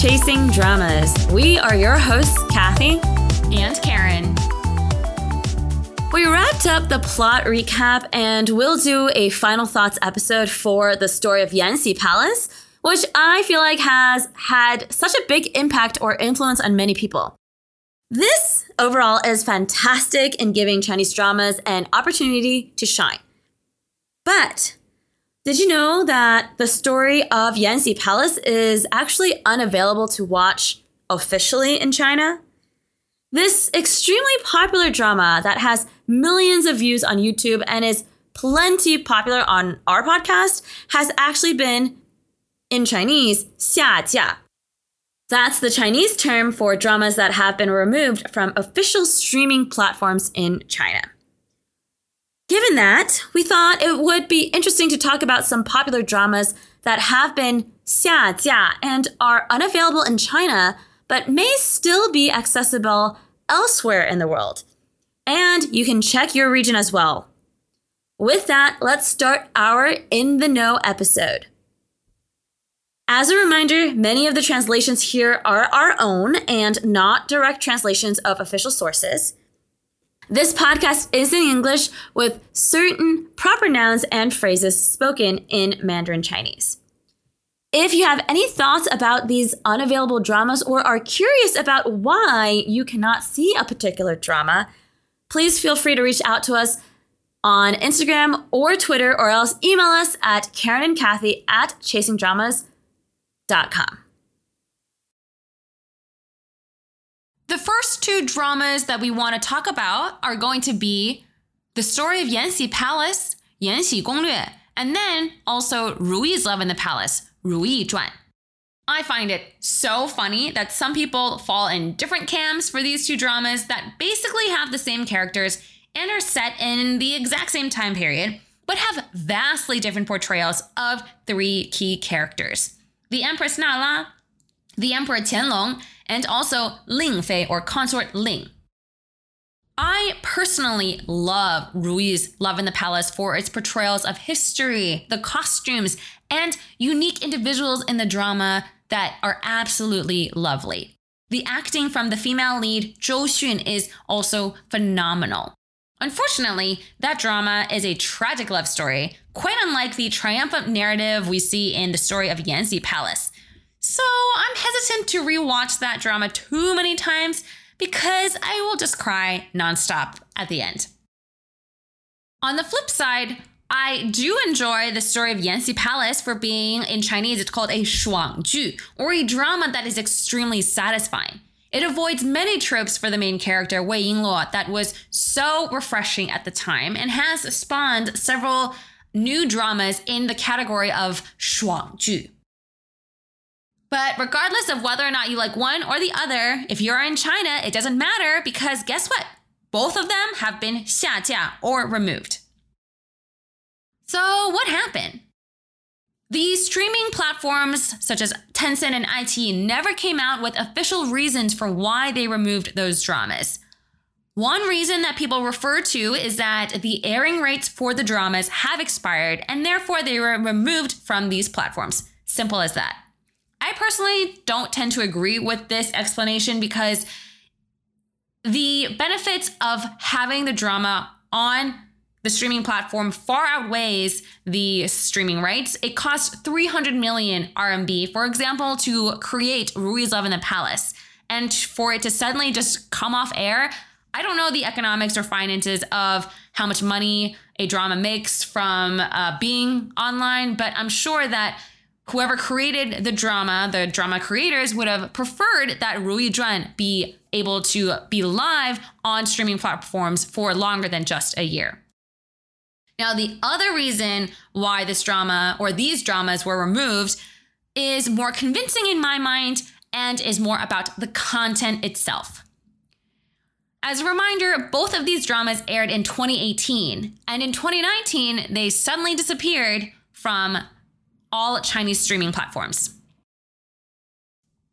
Chasing Dramas. We are your hosts, Kathy and Karen. We wrapped up the plot recap and we'll do a final thoughts episode for the story of Yanxi Palace, which I feel like has had such a big impact or influence on many people. This overall is fantastic in giving Chinese dramas an opportunity to shine. But did you know that the story of Yanxi Palace is actually unavailable to watch officially in China? This extremely popular drama that has millions of views on YouTube and is plenty popular on our podcast has actually been in Chinese 下架. That's the Chinese term for dramas that have been removed from official streaming platforms in China. Given that, we thought it would be interesting to talk about some popular dramas that have been 下架 and are unavailable in China, but may still be accessible elsewhere in the world. And you can check your region as well. With that, let's start our In the Know episode. As a reminder, many of the translations here are our own and not direct translations of official sources. This podcast is in English with certain proper nouns and phrases spoken in Mandarin Chinese. If you have any thoughts about these unavailable dramas or are curious about why you cannot see a particular drama, please feel free to reach out to us on Instagram or Twitter or else email us at Karen and Kathy at chasingdramas.com. The first two dramas that we want to talk about are going to be the story of Yanxi Palace, Yanxi Gonglue, and then also Ruyi's Love in the Palace, Ruyi Zhuan. I find it so funny that some people fall in different camps for these two dramas that basically have the same characters and are set in the exact same time period, but have vastly different portrayals of three key characters the Empress Nala, the Emperor Qianlong, and also Ling Fei or consort Ling. I personally love Ruyi's Love in the Palace for its portrayals of history, the costumes, and unique individuals in the drama that are absolutely lovely. The acting from the female lead, Zhou Xun, is also phenomenal. Unfortunately, that drama is a tragic love story, quite unlike the triumphant narrative we see in the story of Yanxi Palace. So I'm hesitant to rewatch that drama too many times because I will just cry nonstop at the end. On the flip side, I do enjoy the story of Yanxi Palace for being, in Chinese, it's called a shuangju, or a drama that is extremely satisfying. It avoids many tropes for the main character, Wei Yingluo, that was so refreshing at the time and has spawned several new dramas in the category of shuangju. But regardless of whether or not you like one or the other, if you're in China, it doesn't matter because guess what? Both of them have been 下架 or removed. So, what happened? These streaming platforms, such as Tencent and iQIYI, never came out with official reasons for why they removed those dramas. One reason that people refer to is that the airing rates for the dramas have expired and therefore they were removed from these platforms. Simple as that. I personally don't tend to agree with this explanation because the benefits of having the drama on the streaming platform far outweighs the streaming rights. It costs 300 million RMB, for example, to create Ruyi's Love in the Palace. And for it to suddenly just come off air, I don't know the economics or finances of how much money a drama makes from uh, being online, but I'm sure that whoever created the drama, the drama creators, would have preferred that Ruyi Zhuan be able to be live on streaming platforms for longer than just a year. Now, the other reason why this drama or these dramas were removed is more convincing in my mind and is more about the content itself. As a reminder, both of these dramas aired in 2018, and in 2019, they suddenly disappeared from all Chinese streaming platforms.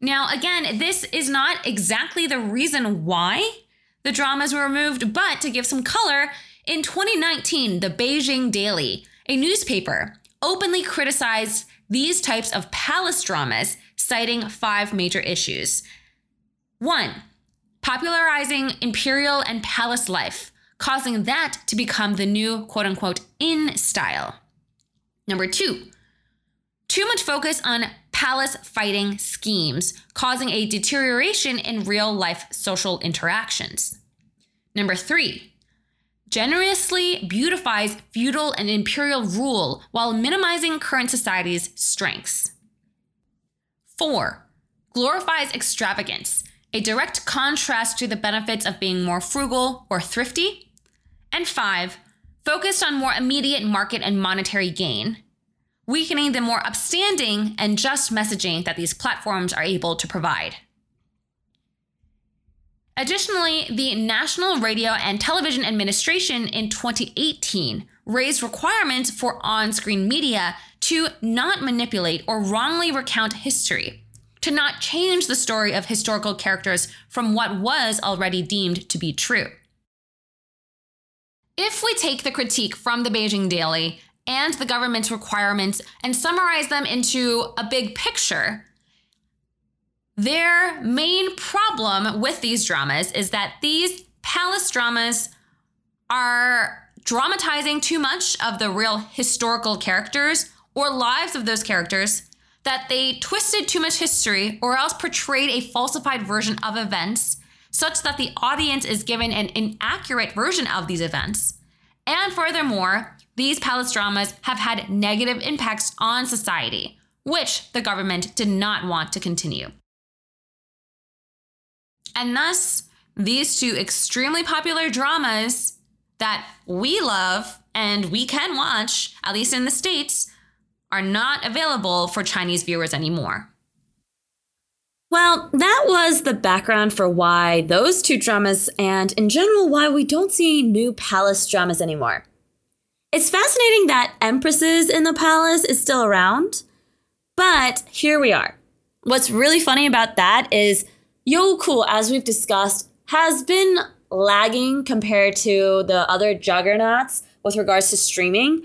Now, again, this is not exactly the reason why the dramas were removed, but to give some color, in 2019, the Beijing Daily, a newspaper, openly criticized these types of palace dramas, citing five major issues. One, popularizing imperial and palace life, causing that to become the new quote unquote in style. Number two, too much focus on palace fighting schemes, causing a deterioration in real life social interactions. Number three, generously beautifies feudal and imperial rule while minimizing current society's strengths. Four, glorifies extravagance, a direct contrast to the benefits of being more frugal or thrifty. And five, focused on more immediate market and monetary gain, weakening the more upstanding and just messaging that these platforms are able to provide. Additionally, the National Radio and Television Administration in 2018 raised requirements for on screen media to not manipulate or wrongly recount history, to not change the story of historical characters from what was already deemed to be true. If we take the critique from the Beijing Daily and the government's requirements and summarize them into a big picture, their main problem with these dramas is that these palace dramas are dramatizing too much of the real historical characters or lives of those characters, that they twisted too much history or else portrayed a falsified version of events such that the audience is given an inaccurate version of these events. And furthermore, these palace dramas have had negative impacts on society, which the government did not want to continue. And thus, these two extremely popular dramas that we love and we can watch, at least in the States, are not available for Chinese viewers anymore. Well, that was the background for why those two dramas, and in general, why we don't see new palace dramas anymore. It's fascinating that Empresses in the Palace is still around, but here we are. What's really funny about that is Youku, as we've discussed, has been lagging compared to the other juggernauts with regards to streaming.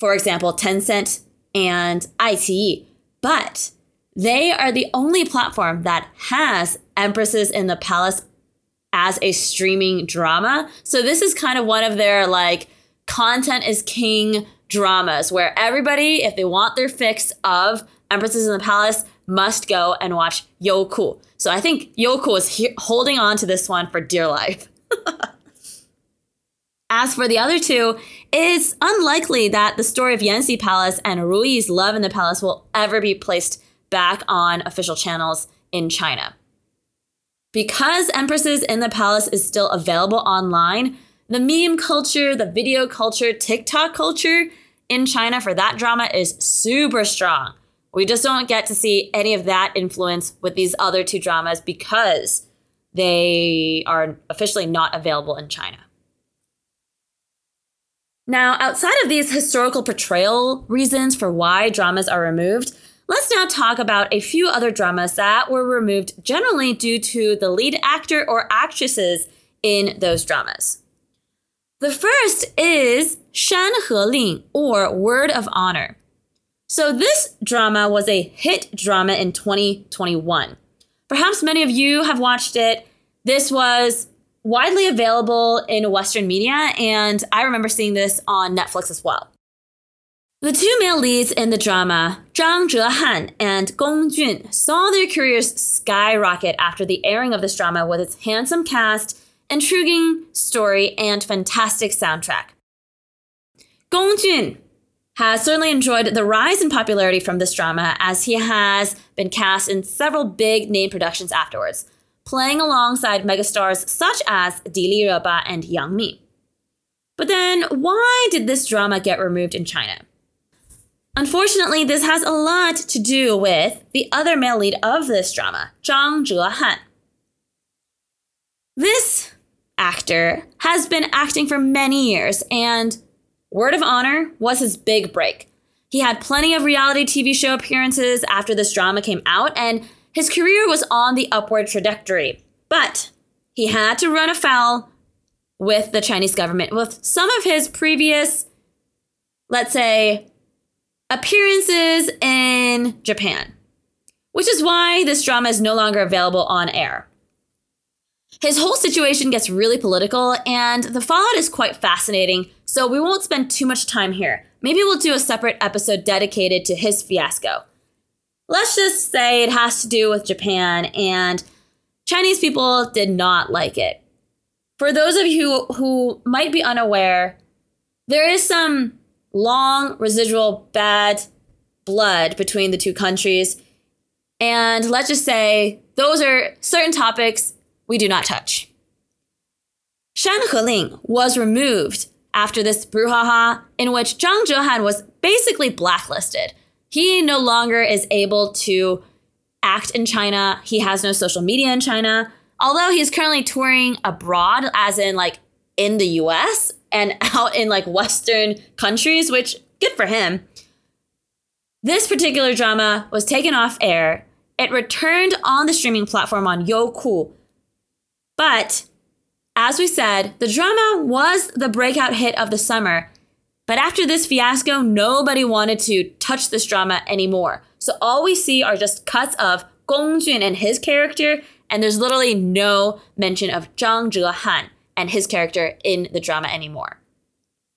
For example, Tencent and iQIYI. But they are the only platform that has Empresses in the Palace as a streaming drama. So this is kind of one of their like content is king dramas where everybody, if they want their fix of Empresses in the Palace, must go and watch Youku. So I think Youku is he- holding on to this one for dear life. As for the other two, it's unlikely that the story of Yanxi Palace and Ruyi's love in the palace will ever be placed back on official channels in China. Because Empresses in the Palace is still available online, the meme culture, the video culture, TikTok culture in China for that drama is super strong. We just don't get to see any of that influence with these other two dramas because they are officially not available in China. Now, outside of these historical portrayal reasons for why dramas are removed, let's now talk about a few other dramas that were removed generally due to the lead actor or actresses in those dramas. The first is Shan He Ling or Word of Honor. So, this drama was a hit drama in 2021. Perhaps many of you have watched it. This was widely available in Western media, and I remember seeing this on Netflix as well. The two male leads in the drama, Zhang Zhehan and Gong Jun, saw their careers skyrocket after the airing of this drama with its handsome cast, intriguing story, and fantastic soundtrack. Gong Jun has certainly enjoyed the rise in popularity from this drama as he has been cast in several big name productions afterwards, playing alongside megastars such as Di Li Reba and Yang Mi. But then, why did this drama get removed in China? Unfortunately, this has a lot to do with the other male lead of this drama, Zhang Zhehan. This actor has been acting for many years and Word of Honor was his big break. He had plenty of reality TV show appearances after this drama came out, and his career was on the upward trajectory. But he had to run afoul with the Chinese government with some of his previous, let's say, appearances in Japan. which is why this drama is no longer available on air. His whole situation gets really political, and the fallout is quite fascinating, so we won't spend too much time here. Maybe we'll do a separate episode dedicated to his fiasco. Let's just say it has to do with Japan, and Chinese people did not like it. For those of you who, might be unaware, there is some long residual bad blood between the two countries. And let's just say those are certain topics we do not touch. Shan Heling was removed after this brouhaha in which Zhang Zhehan was basically blacklisted. He no longer is able to act in China. He has no social media in China. Although he's currently touring abroad, as in like in the US and out in like Western countries, which good for him. This particular drama was taken off air. It returned on the streaming platform on Youku. But as we said, the drama was the breakout hit of the summer. But after this fiasco, nobody wanted to touch this drama anymore. So all we see are just cuts of Gong Jun and his character, and there's literally no mention of Zhang Zhehan and his character in the drama anymore.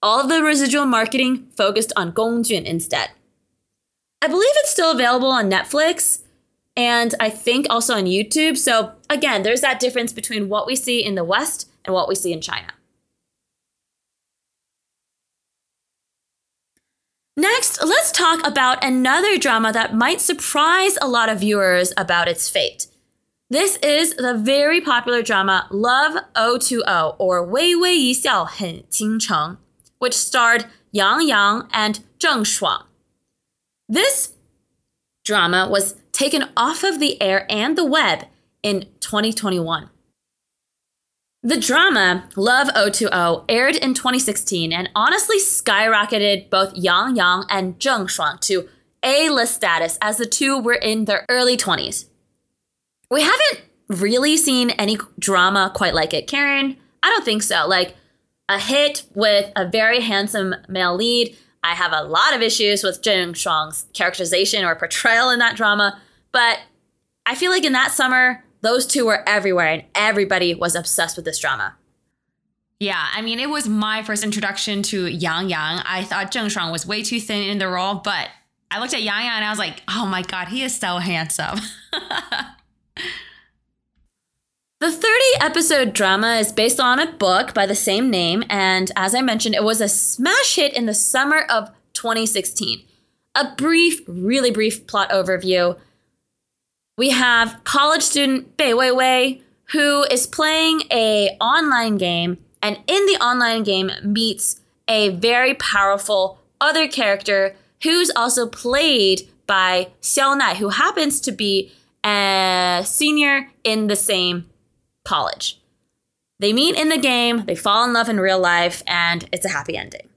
All of the residual marketing focused on Gong Jun instead. I believe it's still available on Netflix and I think also on YouTube. So again, there's that difference between what we see in the West and what we see in China. Next, let's talk about another drama that might surprise a lot of viewers about its fate. This is the very popular drama Love O2O or Wei Wei Yi Xiao Hen Qing Cheng, which starred Yang Yang and Zheng Shuang. This drama was taken off of the air and the web in 2021. The drama Love O2O aired in 2016 and honestly skyrocketed both Yang Yang and Zheng Shuang to A-list status as the two were in their early 20s. We haven't really seen any drama quite like it. Karen, I don't think so. Like a hit with a very handsome male lead. I have a lot of issues with Zheng Shuang's characterization or portrayal in that drama, but I feel like in that summer, those two were everywhere and everybody was obsessed with this drama. Yeah, I mean, it was my first introduction to Yang Yang. I thought Zheng Shuang was way too thin in the role, but I looked at Yang Yang and I was like, oh my God, he is so handsome. the 30 episode drama is based on a book by the same name, and as I mentioned, it was a smash hit in the summer of 2016. A brief, really brief plot overview we have college student Bei Weiwei who is playing a online game and in the online game meets a very powerful other character who's also played by Xiao Nai who happens to be a senior in the same college. They meet in the game, they fall in love in real life, and it's a happy ending.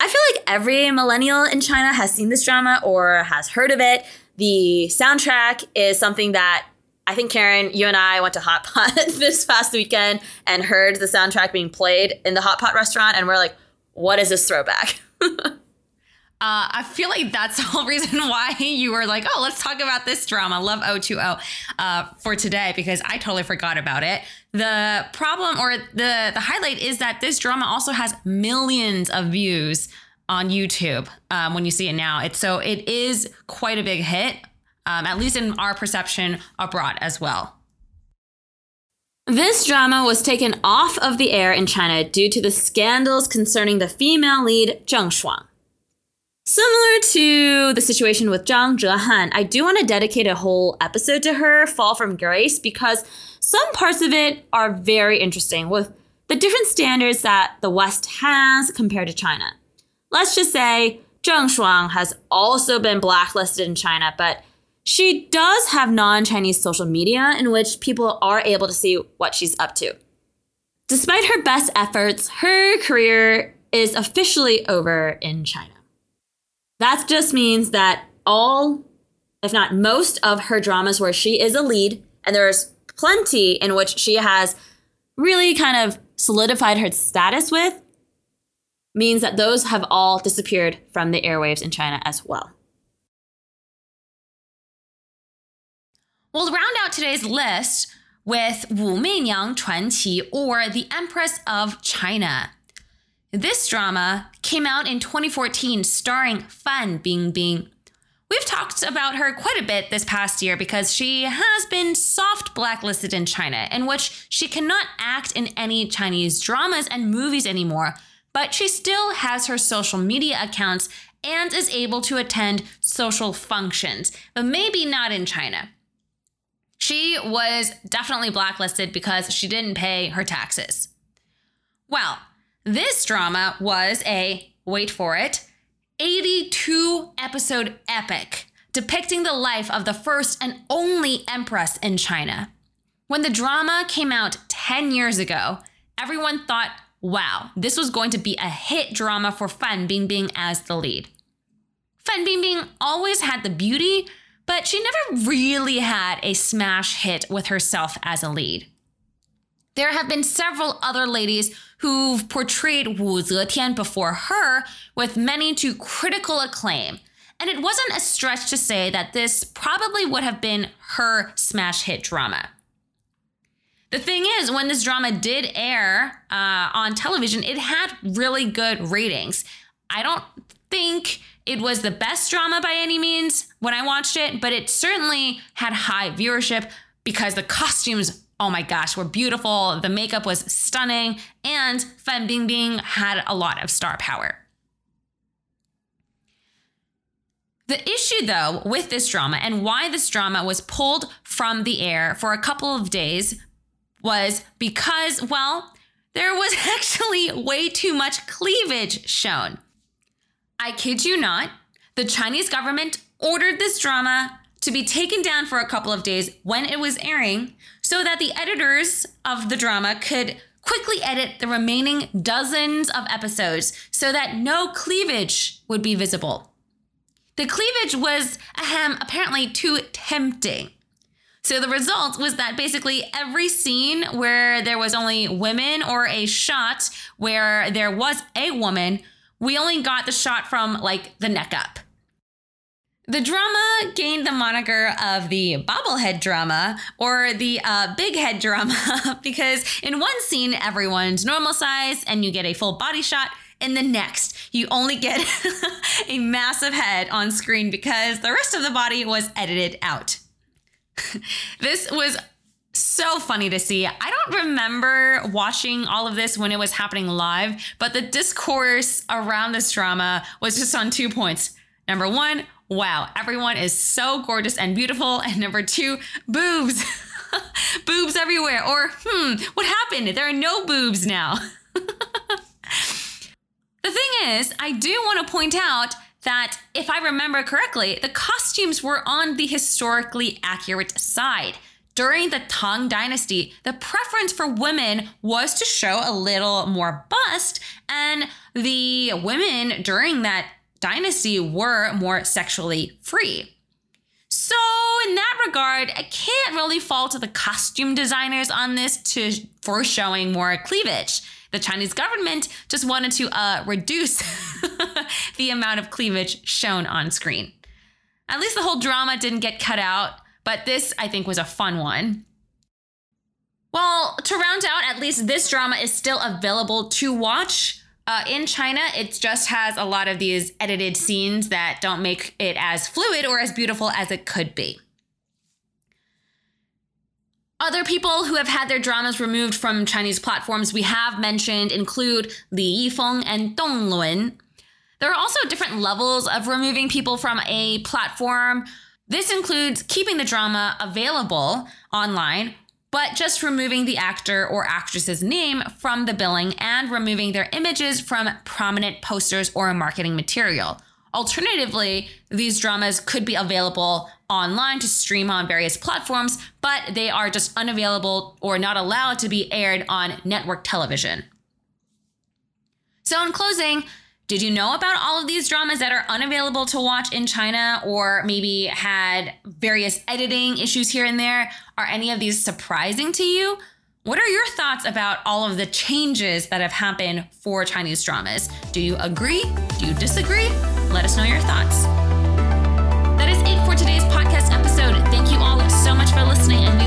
I feel like every millennial in China has seen this drama or has heard of it. The soundtrack is something that I think Karen, you and I went to Hot Pot this past weekend and heard the soundtrack being played in the Hot Pot restaurant, and we're like, what is this throwback? uh, I feel like that's the whole reason why you were like, oh, let's talk about this drama, Love O2O, uh, for today, because I totally forgot about it. The problem or the, the highlight is that this drama also has millions of views on YouTube um, when you see it now. It's so it is quite a big hit, um, at least in our perception abroad as well. This drama was taken off of the air in China due to the scandals concerning the female lead Zheng Shuang. Similar to the situation with Zhang Zhehan, I do want to dedicate a whole episode to her, Fall from Grace, because some parts of it are very interesting with the different standards that the West has compared to China. Let's just say Zheng Shuang has also been blacklisted in China, but she does have non Chinese social media in which people are able to see what she's up to. Despite her best efforts, her career is officially over in China. That just means that all, if not most, of her dramas where she is a lead, and there's plenty in which she has really kind of solidified her status with, means that those have all disappeared from the airwaves in China as well. We'll round out today's list with Wu Meiniang Chuanqi or The Empress of China. This drama came out in 2014 starring Fan Bingbing. We've talked about her quite a bit this past year because she has been soft blacklisted in China, in which she cannot act in any Chinese dramas and movies anymore, but she still has her social media accounts and is able to attend social functions, but maybe not in China. She was definitely blacklisted because she didn't pay her taxes. Well, this drama was a, wait for it, 82 episode epic depicting the life of the first and only empress in China. When the drama came out 10 years ago, everyone thought, wow, this was going to be a hit drama for Fan Bingbing as the lead. Fan Bingbing always had the beauty, but she never really had a smash hit with herself as a lead. There have been several other ladies who've portrayed Wu Zetian before her with many to critical acclaim. And it wasn't a stretch to say that this probably would have been her smash hit drama. The thing is, when this drama did air uh, on television, it had really good ratings. I don't think it was the best drama by any means when I watched it, but it certainly had high viewership because the costumes oh my gosh, were beautiful. The makeup was stunning, and Fan Bingbing had a lot of star power. The issue, though, with this drama and why this drama was pulled from the air for a couple of days was because, well, there was actually way too much cleavage shown. I kid you not, the Chinese government ordered this drama to be taken down for a couple of days when it was airing so that the editors of the drama could quickly edit the remaining dozens of episodes so that no cleavage would be visible. The cleavage was ahem, apparently too tempting. So the result was that basically every scene where there was only women or a shot where there was a woman, we only got the shot from like the neck up. The drama gained the moniker of the bobblehead drama or the uh, big head drama because in one scene, everyone's normal size and you get a full body shot. In the next, you only get a massive head on screen because the rest of the body was edited out. this was so funny to see. I don't remember watching all of this when it was happening live, but the discourse around this drama was just on two points. Number one, wow, everyone is so gorgeous and beautiful. And number two, boobs. boobs everywhere. Or, hmm, what happened? There are no boobs now. the thing is, I do want to point out that if I remember correctly, the costumes were on the historically accurate side. During the Tang Dynasty, the preference for women was to show a little more bust, and the women during that dynasty were more sexually free. So, in that regard, I can't really fault the costume designers on this to for showing more cleavage. The Chinese government just wanted to uh, reduce the amount of cleavage shown on screen. At least the whole drama didn't get cut out, but this I think was a fun one. Well, to round out, at least this drama is still available to watch. Uh, in China, it just has a lot of these edited scenes that don't make it as fluid or as beautiful as it could be. Other people who have had their dramas removed from Chinese platforms we have mentioned include Li Yifeng and Deng Lun. There are also different levels of removing people from a platform. This includes keeping the drama available online but just removing the actor or actress's name from the billing and removing their images from prominent posters or marketing material. Alternatively, these dramas could be available online to stream on various platforms, but they are just unavailable or not allowed to be aired on network television. So, in closing, did you know about all of these dramas that are unavailable to watch in China or maybe had various editing issues here and there? Are any of these surprising to you? What are your thoughts about all of the changes that have happened for Chinese dramas? Do you agree? Do you disagree? Let us know your thoughts. That is it for today's podcast episode. Thank you all so much for listening, and we